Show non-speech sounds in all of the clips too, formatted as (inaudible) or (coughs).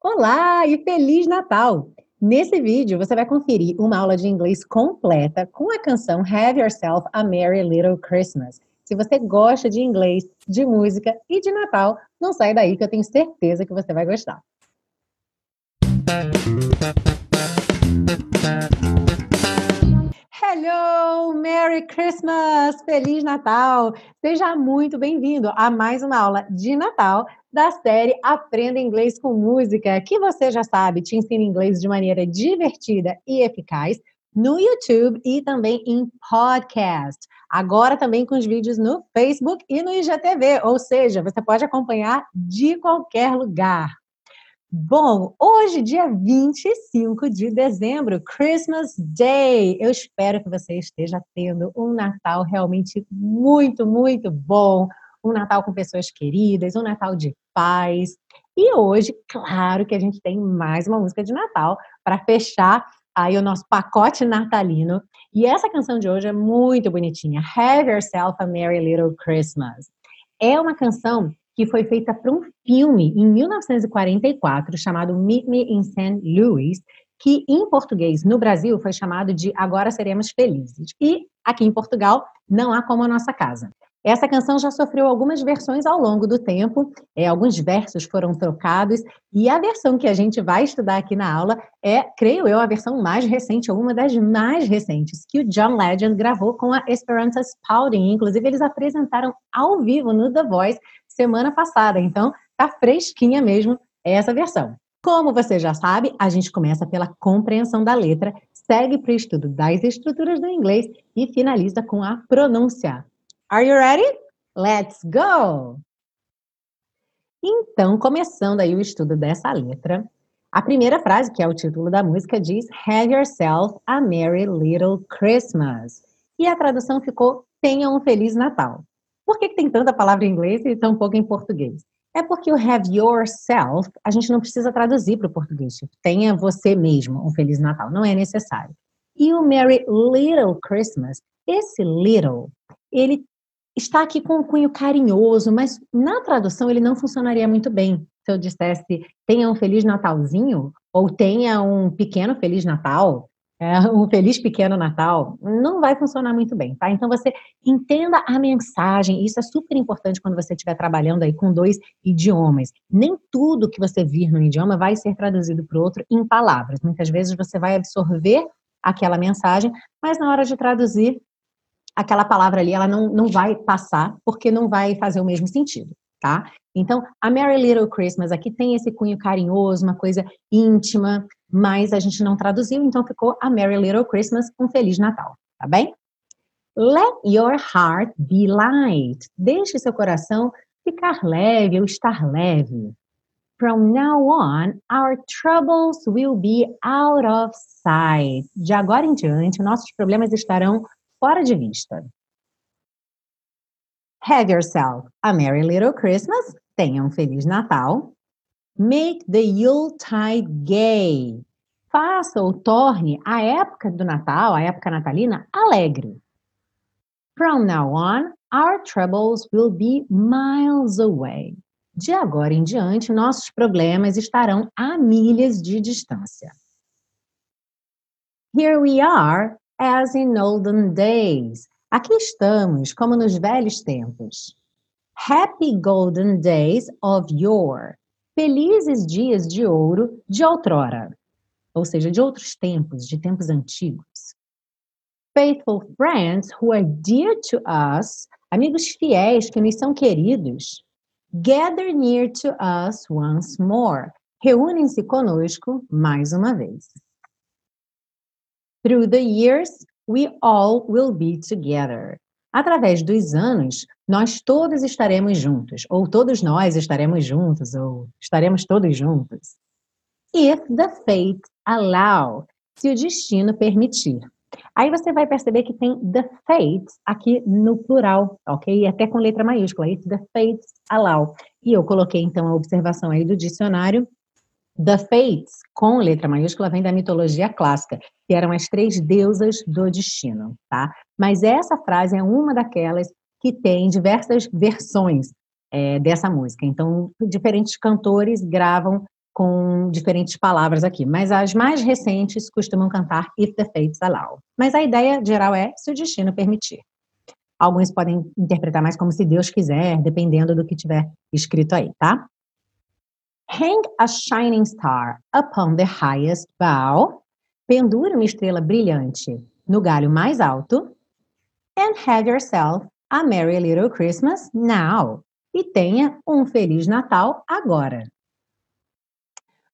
Olá e Feliz Natal! Nesse vídeo você vai conferir uma aula de inglês completa com a canção Have Yourself a Merry Little Christmas. Se você gosta de inglês, de música e de Natal, não sai daí que eu tenho certeza que você vai gostar. Hello, Merry Christmas, Feliz Natal! Seja muito bem-vindo a mais uma aula de Natal da série Aprenda Inglês com Música, que você já sabe, te ensina inglês de maneira divertida e eficaz no YouTube e também em podcast. Agora também com os vídeos no Facebook e no IGTV, ou seja, você pode acompanhar de qualquer lugar. Bom, hoje, dia 25 de dezembro, Christmas Day. Eu espero que você esteja tendo um Natal realmente muito, muito bom. Um Natal com pessoas queridas, um Natal de paz. E hoje, claro que a gente tem mais uma música de Natal para fechar aí o nosso pacote natalino. E essa canção de hoje é muito bonitinha. Have Yourself a Merry Little Christmas. É uma canção que foi feita para um filme em 1944 chamado Meet Me in St. Louis, que em português no Brasil foi chamado de Agora Seremos Felizes. E aqui em Portugal não há como a nossa casa. Essa canção já sofreu algumas versões ao longo do tempo, é, alguns versos foram trocados, e a versão que a gente vai estudar aqui na aula é, creio eu, a versão mais recente, ou uma das mais recentes, que o John Legend gravou com a Esperanza Spalding. Inclusive, eles apresentaram ao vivo no The Voice semana passada. Então, tá fresquinha mesmo essa versão. Como você já sabe, a gente começa pela compreensão da letra, segue para o estudo das estruturas do inglês e finaliza com a pronúncia. Are you ready? Let's go! Então, começando aí o estudo dessa letra, a primeira frase, que é o título da música, diz Have yourself a merry little Christmas. E a tradução ficou Tenha um feliz Natal. Por que, que tem tanta palavra em inglês e tão pouco em português? É porque o have yourself, a gente não precisa traduzir para o português. Tipo, tenha você mesmo um Feliz Natal. Não é necessário. E o Merry Little Christmas, esse little, ele está aqui com um cunho carinhoso, mas na tradução ele não funcionaria muito bem. Se eu dissesse tenha um Feliz Natalzinho, ou tenha um pequeno Feliz Natal, é, um feliz pequeno Natal, não vai funcionar muito bem, tá? Então você entenda a mensagem, isso é super importante quando você estiver trabalhando aí com dois idiomas. Nem tudo que você vir no idioma vai ser traduzido para outro em palavras. Muitas vezes você vai absorver aquela mensagem, mas na hora de traduzir, aquela palavra ali, ela não, não vai passar, porque não vai fazer o mesmo sentido, tá? Então, a Merry Little Christmas aqui tem esse cunho carinhoso, uma coisa íntima, mas a gente não traduziu, então ficou a Merry Little Christmas, um Feliz Natal, tá bem? Let your heart be light. Deixe seu coração ficar leve ou estar leve. From now on, our troubles will be out of sight. De agora em diante, nossos problemas estarão fora de vista. Have yourself a Merry Little Christmas. Tenha um Feliz Natal. Make the Yuletide gay. Faça ou torne a época do Natal, a época natalina, alegre. From now on, our troubles will be miles away. De agora em diante, nossos problemas estarão a milhas de distância. Here we are, as in olden days. Aqui estamos, como nos velhos tempos. Happy golden days of yore. Felizes dias de ouro de outrora, ou seja, de outros tempos, de tempos antigos. Faithful friends who are dear to us, amigos fiéis que nos são queridos. Gather near to us once more. Reúnem-se conosco mais uma vez. Through the years, we all will be together. Através dos anos, nós todos estaremos juntos, ou todos nós estaremos juntos, ou estaremos todos juntos. If the fate allow, se o destino permitir. Aí você vai perceber que tem the fates aqui no plural, ok? Até com letra maiúscula, if the fates allow. E eu coloquei então a observação aí do dicionário. The fates, com letra maiúscula, vem da mitologia clássica, que eram as três deusas do destino, tá? Mas essa frase é uma daquelas que tem diversas versões é, dessa música. Então, diferentes cantores gravam com diferentes palavras aqui, mas as mais recentes costumam cantar If the Fates Allow. Mas a ideia geral é se o destino permitir. Alguns podem interpretar mais como se Deus quiser, dependendo do que tiver escrito aí, tá? Hang a shining star upon the highest bough. Pendure uma estrela brilhante no galho mais alto. And have yourself a merry little Christmas now. E tenha um feliz Natal agora.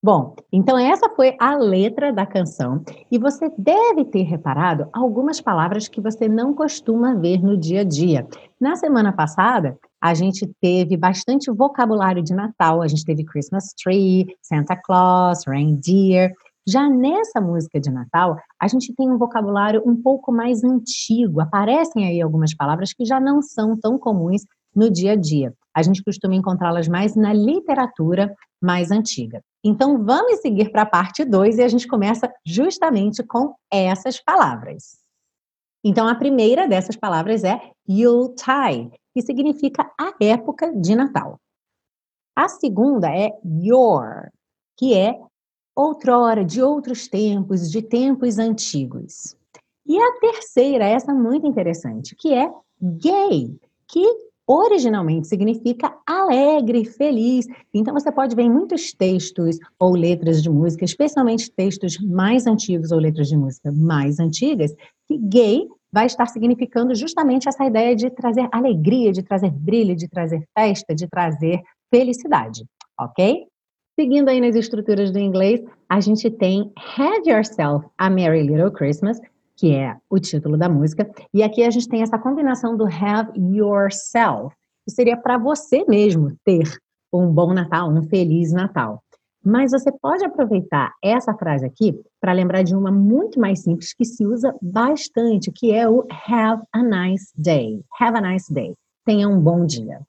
Bom, então essa foi a letra da canção e você deve ter reparado algumas palavras que você não costuma ver no dia a dia. Na semana passada, a gente teve bastante vocabulário de Natal, a gente teve Christmas tree, Santa Claus, reindeer. Já nessa música de Natal, a gente tem um vocabulário um pouco mais antigo. Aparecem aí algumas palavras que já não são tão comuns no dia a dia. A gente costuma encontrá-las mais na literatura mais antiga. Então, vamos seguir para a parte 2 e a gente começa justamente com essas palavras. Então, a primeira dessas palavras é Yuletide, que significa a época de Natal. A segunda é your, que é outrora, de outros tempos, de tempos antigos. E a terceira, essa muito interessante, que é gay, que originalmente significa alegre, feliz. Então você pode ver em muitos textos ou letras de música, especialmente textos mais antigos ou letras de música mais antigas, que gay vai estar significando justamente essa ideia de trazer alegria, de trazer brilho, de trazer festa, de trazer felicidade, ok? Seguindo aí nas estruturas do inglês, a gente tem Have Yourself a Merry Little Christmas, que é o título da música. E aqui a gente tem essa combinação do have yourself, que seria para você mesmo ter um bom Natal, um feliz Natal. Mas você pode aproveitar essa frase aqui para lembrar de uma muito mais simples que se usa bastante, que é o have a nice day. Have a nice day. Tenha um bom dia.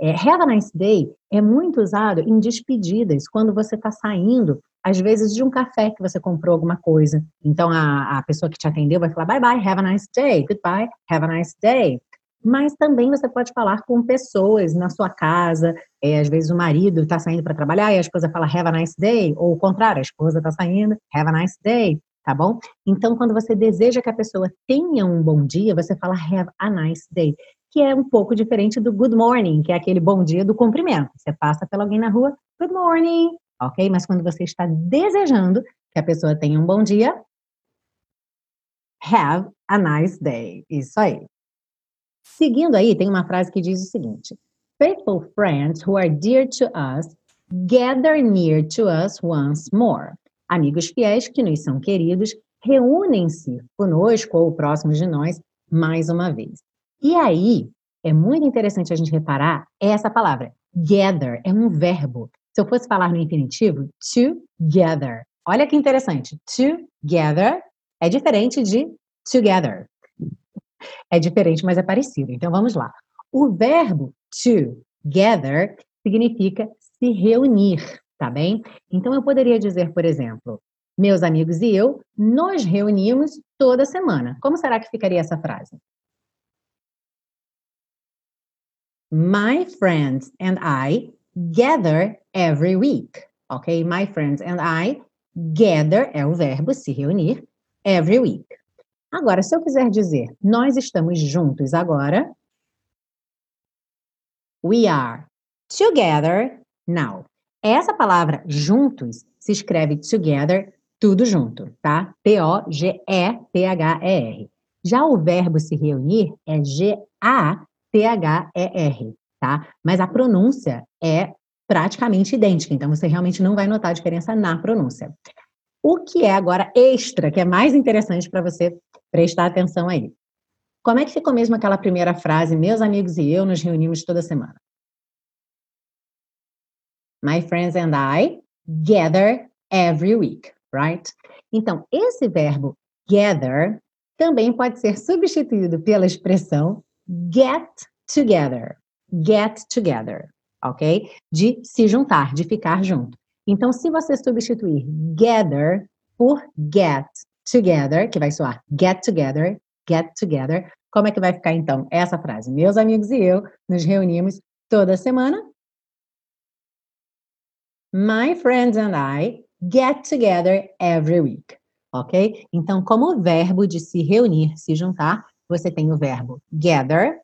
É, have a nice day é muito usado em despedidas, quando você está saindo às vezes, de um café que você comprou alguma coisa. Então, a, a pessoa que te atendeu vai falar bye bye, have a nice day, goodbye, have a nice day. Mas também você pode falar com pessoas na sua casa. É, às vezes o marido está saindo para trabalhar e a esposa fala have a nice day, ou o contrário, a esposa está saindo, have a nice day, tá bom? Então, quando você deseja que a pessoa tenha um bom dia, você fala have a nice day, que é um pouco diferente do good morning, que é aquele bom dia do cumprimento. Você passa pela alguém na rua, good morning, ok? Mas quando você está desejando que a pessoa tenha um bom dia, have a nice day. Isso aí. Seguindo aí, tem uma frase que diz o seguinte: Faithful friends who are dear to us gather near to us once more. Amigos fiéis que nos são queridos reúnem-se conosco ou próximos de nós mais uma vez. E aí, é muito interessante a gente reparar essa palavra. Gather é um verbo se eu fosse falar no infinitivo, together. Olha que interessante. Together é diferente de together. É diferente, mas é parecido. Então vamos lá. O verbo together significa se reunir, tá bem? Então eu poderia dizer, por exemplo, meus amigos e eu nos reunimos toda semana. Como será que ficaria essa frase? My friends and I gather every week. Ok? My friends and I gather é o verbo se reunir every week. Agora, se eu quiser dizer nós estamos juntos agora, we are together now. Essa palavra juntos se escreve together, tudo junto, tá? T-O-G-E-T-H-E-R. Já o verbo se reunir é G-A-T-H-E-R tá? Mas a pronúncia é praticamente idêntica, então você realmente não vai notar a diferença na pronúncia. O que é agora extra, que é mais interessante para você prestar atenção aí. Como é que ficou mesmo aquela primeira frase, meus amigos e eu nos reunimos toda semana? My friends and I gather every week, right? Então, esse verbo gather também pode ser substituído pela expressão get together get together, ok? De se juntar, de ficar junto. Então, se você substituir gather por get together, que vai soar get together, get together, como é que vai ficar então essa frase? Meus amigos e eu nos reunimos toda semana My friends and I get together every week. Ok? Então, como verbo de se reunir, se juntar, você tem o verbo gather,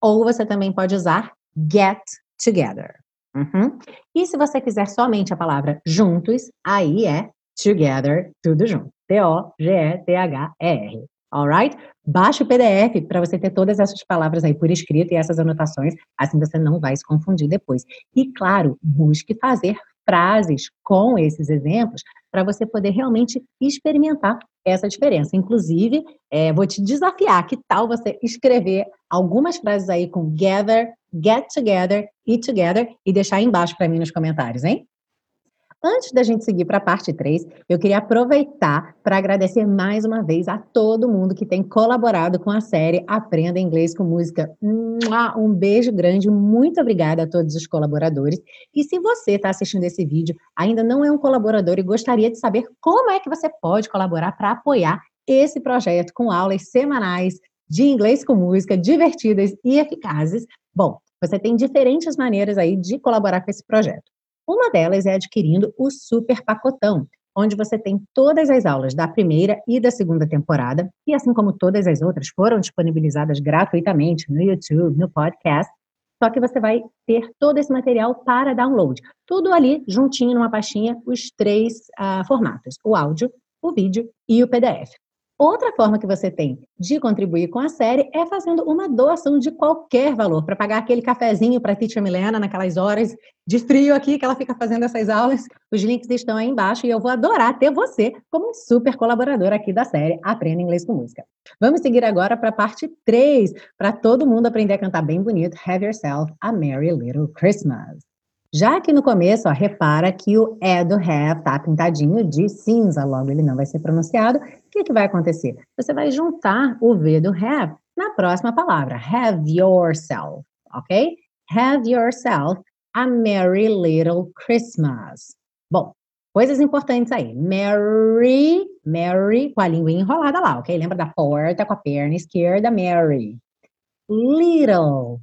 ou você também pode usar get together. Uhum. E se você quiser somente a palavra juntos, aí é together, tudo junto. T-O-G-E-T-H-E-R. Alright? Baixe o PDF para você ter todas essas palavras aí por escrito e essas anotações, assim você não vai se confundir depois. E claro, busque fazer frases com esses exemplos para você poder realmente experimentar essa diferença. Inclusive, é, vou te desafiar, que tal você escrever algumas frases aí com gather, get together e together e deixar aí embaixo para mim nos comentários, hein? Antes da gente seguir para a parte 3, eu queria aproveitar para agradecer mais uma vez a todo mundo que tem colaborado com a série Aprenda Inglês com Música. Um beijo grande, muito obrigada a todos os colaboradores. E se você está assistindo esse vídeo, ainda não é um colaborador e gostaria de saber como é que você pode colaborar para apoiar esse projeto com aulas semanais de inglês com música divertidas e eficazes, bom, você tem diferentes maneiras aí de colaborar com esse projeto. Uma delas é adquirindo o Super Pacotão, onde você tem todas as aulas da primeira e da segunda temporada, e assim como todas as outras foram disponibilizadas gratuitamente no YouTube, no podcast, só que você vai ter todo esse material para download. Tudo ali juntinho numa pastinha, os três uh, formatos: o áudio, o vídeo e o PDF. Outra forma que você tem de contribuir com a série é fazendo uma doação de qualquer valor para pagar aquele cafezinho para a Teacher Milena naquelas horas de frio aqui que ela fica fazendo essas aulas. Os links estão aí embaixo e eu vou adorar ter você como um super colaborador aqui da série Aprenda Inglês com Música. Vamos seguir agora para a parte 3, para todo mundo aprender a cantar bem bonito Have Yourself a Merry Little Christmas. Já aqui no começo, ó, repara que o é do have tá pintadinho de cinza, logo ele não vai ser pronunciado. O que, que vai acontecer? Você vai juntar o V do have na próxima palavra. Have yourself, ok? Have yourself a merry little Christmas. Bom, coisas importantes aí. Merry, Mary, com a língua enrolada lá, ok? Lembra da porta com a perna esquerda, Mary. Little,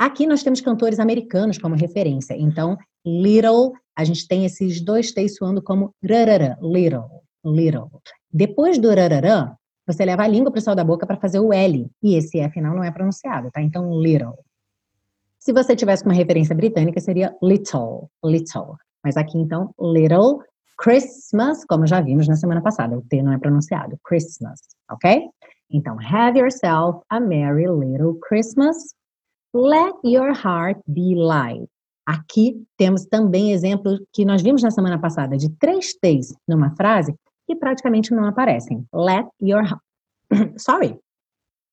Aqui nós temos cantores americanos como referência. Então, little, a gente tem esses dois T's soando como rararã, little, little. Depois do rararã, você leva a língua para o céu da boca para fazer o L. E esse E final não é pronunciado, tá? Então, little. Se você tivesse uma referência britânica, seria little, little. Mas aqui, então, little Christmas, como já vimos na semana passada, o T não é pronunciado, Christmas, ok? Então, have yourself a merry little Christmas. Let your heart be light. Aqui temos também exemplos que nós vimos na semana passada de três T's numa frase que praticamente não aparecem. Let your (coughs) sorry.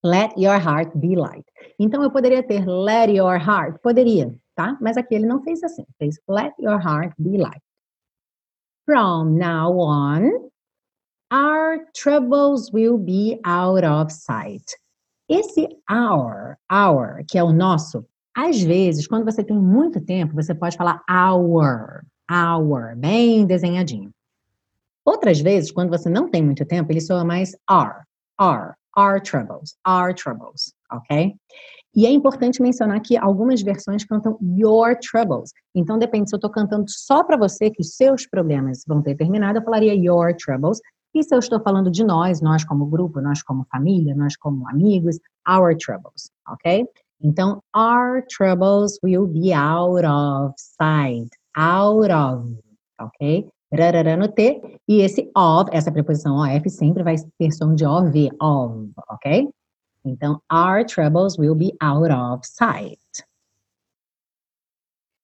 Let your heart be light. Então eu poderia ter let your heart, poderia, tá? Mas aqui ele não fez assim. Fez let your heart be light. From now on, our troubles will be out of sight. Esse our, our, que é o nosso, às vezes, quando você tem muito tempo, você pode falar our, our, bem desenhadinho. Outras vezes, quando você não tem muito tempo, ele soa mais are, are, our troubles, our troubles, ok? E é importante mencionar que algumas versões cantam your troubles. Então, depende se eu estou cantando só para você que os seus problemas vão ter terminado, eu falaria your troubles. E se eu estou falando de nós, nós como grupo, nós como família, nós como amigos, our troubles, ok? Então, our troubles will be out of sight, out of, ok? Rarará no T, e esse of, essa preposição of, sempre vai ter som de OV, of, ok? Então, our troubles will be out of sight.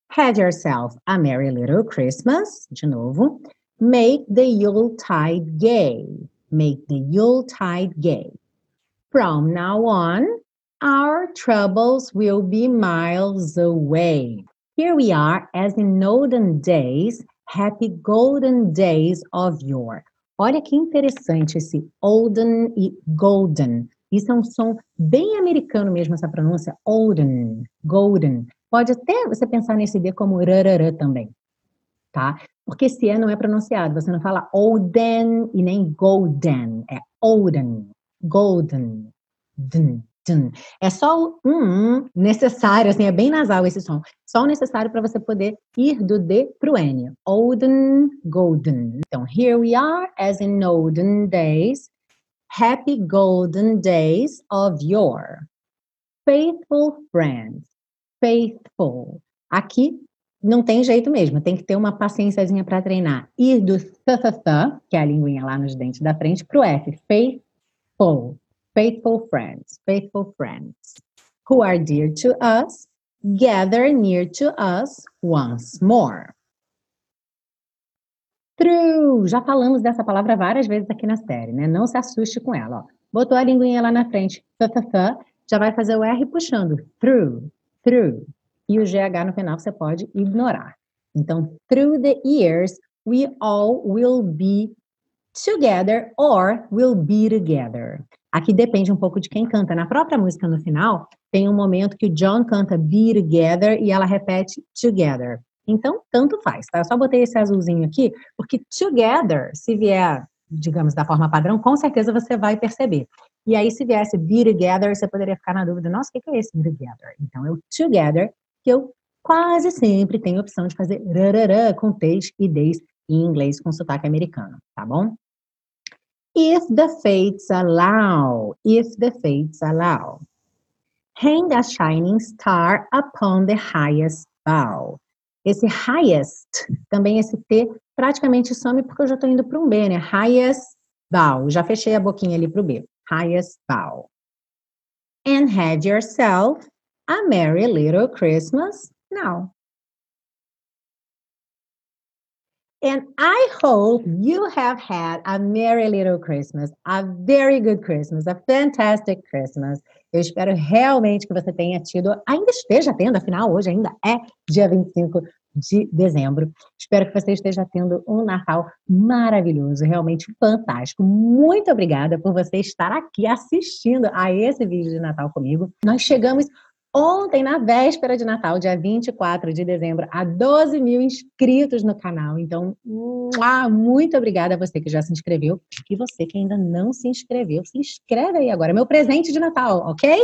Have yourself a merry little Christmas, de novo. Make the Yuletide gay. Make the Yuletide gay. From now on, our troubles will be miles away. Here we are, as in olden days, happy golden days of yore. Olha que interessante esse olden e golden. Isso é um som bem americano mesmo, essa pronúncia. Olden, golden. Pode até você pensar nesse D como rararã também, tá? Porque esse E não é pronunciado. Você não fala olden e nem golden. É olden, golden, dn, golden. É só um, um necessário, assim, é bem nasal esse som. Só o necessário para você poder ir do D para o N. Olden, golden. Então, here we are, as in olden days. Happy golden days of your faithful friends. Faithful. Aqui não tem jeito mesmo, tem que ter uma paciênciazinha para treinar. Ir do th, que é a linguinha lá nos dentes da frente, para o F. Faithful. Faithful friends. Faithful friends. Who are dear to us. Gather near to us once more. True. Já falamos dessa palavra várias vezes aqui na série, né? Não se assuste com ela. Ó. Botou a linguinha lá na frente. Th, th, th, já vai fazer o R puxando. Through. Through e o GH no final você pode ignorar. Então, through the years, we all will be together or will be together. Aqui depende um pouco de quem canta. Na própria música no final, tem um momento que o John canta be together e ela repete together. Então, tanto faz, tá? Eu só botei esse azulzinho aqui, porque together, se vier, digamos, da forma padrão, com certeza você vai perceber. E aí, se viesse be together, você poderia ficar na dúvida, nossa, o que é esse be together? Então, eu together que eu quase sempre tenho a opção de fazer rarará com T's e D's em inglês com sotaque americano, tá bom? If the fates allow, if the fates allow. Hang a shining star upon the highest bough. Esse highest, também esse T, praticamente some porque eu já estou indo para um B, né? Highest bow. Já fechei a boquinha ali para o B. Highest bow. And have yourself a Merry Little Christmas now. And I hope you have had a merry little Christmas, a very good Christmas, a fantastic Christmas. Eu espero realmente que você tenha tido, ainda esteja tendo, afinal, hoje ainda é dia 25 de dezembro. Espero que você esteja tendo um Natal maravilhoso, realmente fantástico. Muito obrigada por você estar aqui assistindo a esse vídeo de Natal comigo. Nós chegamos Ontem, na véspera de Natal, dia 24 de dezembro, a 12 mil inscritos no canal. Então, muito obrigada a você que já se inscreveu e você que ainda não se inscreveu. Se inscreve aí agora. Meu presente de Natal, ok?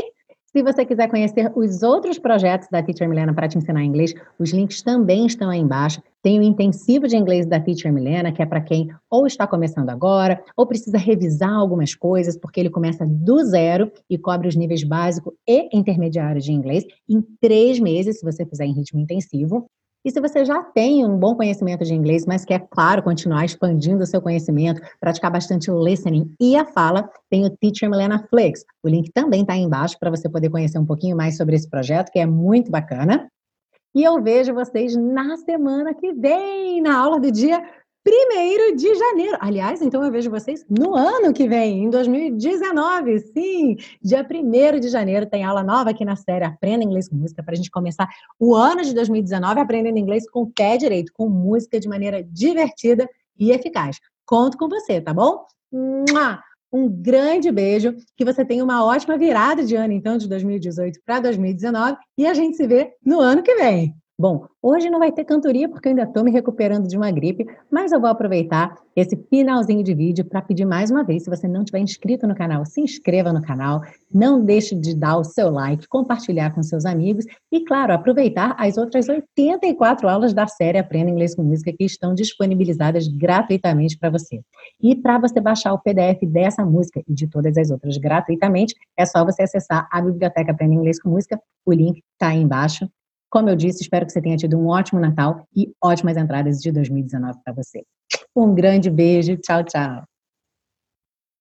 Se você quiser conhecer os outros projetos da Teacher Milena para te ensinar inglês, os links também estão aí embaixo. Tem o intensivo de inglês da Teacher Milena, que é para quem ou está começando agora, ou precisa revisar algumas coisas, porque ele começa do zero e cobre os níveis básico e intermediário de inglês em três meses, se você fizer em ritmo intensivo. E se você já tem um bom conhecimento de inglês, mas quer, claro, continuar expandindo o seu conhecimento, praticar bastante o listening e a fala, tem o Teacher Milena Flix. O link também está aí embaixo para você poder conhecer um pouquinho mais sobre esse projeto, que é muito bacana. E eu vejo vocês na semana que vem, na aula do dia 1 de janeiro. Aliás, então eu vejo vocês no ano que vem, em 2019. Sim, dia 1 de janeiro tem aula nova aqui na série Aprenda Inglês com Música para a gente começar o ano de 2019 aprendendo inglês com pé direito, com música de maneira divertida e eficaz. Conto com você, tá bom? Um grande beijo, que você tenha uma ótima virada de ano, então, de 2018 para 2019, e a gente se vê no ano que vem. Bom, hoje não vai ter cantoria porque eu ainda estou me recuperando de uma gripe, mas eu vou aproveitar esse finalzinho de vídeo para pedir mais uma vez, se você não tiver inscrito no canal, se inscreva no canal, não deixe de dar o seu like, compartilhar com seus amigos e, claro, aproveitar as outras 84 aulas da série Aprenda Inglês com Música que estão disponibilizadas gratuitamente para você. E para você baixar o PDF dessa música e de todas as outras gratuitamente, é só você acessar a biblioteca Aprenda Inglês com Música, o link está aí embaixo como eu disse, espero que você tenha tido um ótimo Natal e ótimas entradas de 2019 para você. Um grande beijo, tchau, tchau.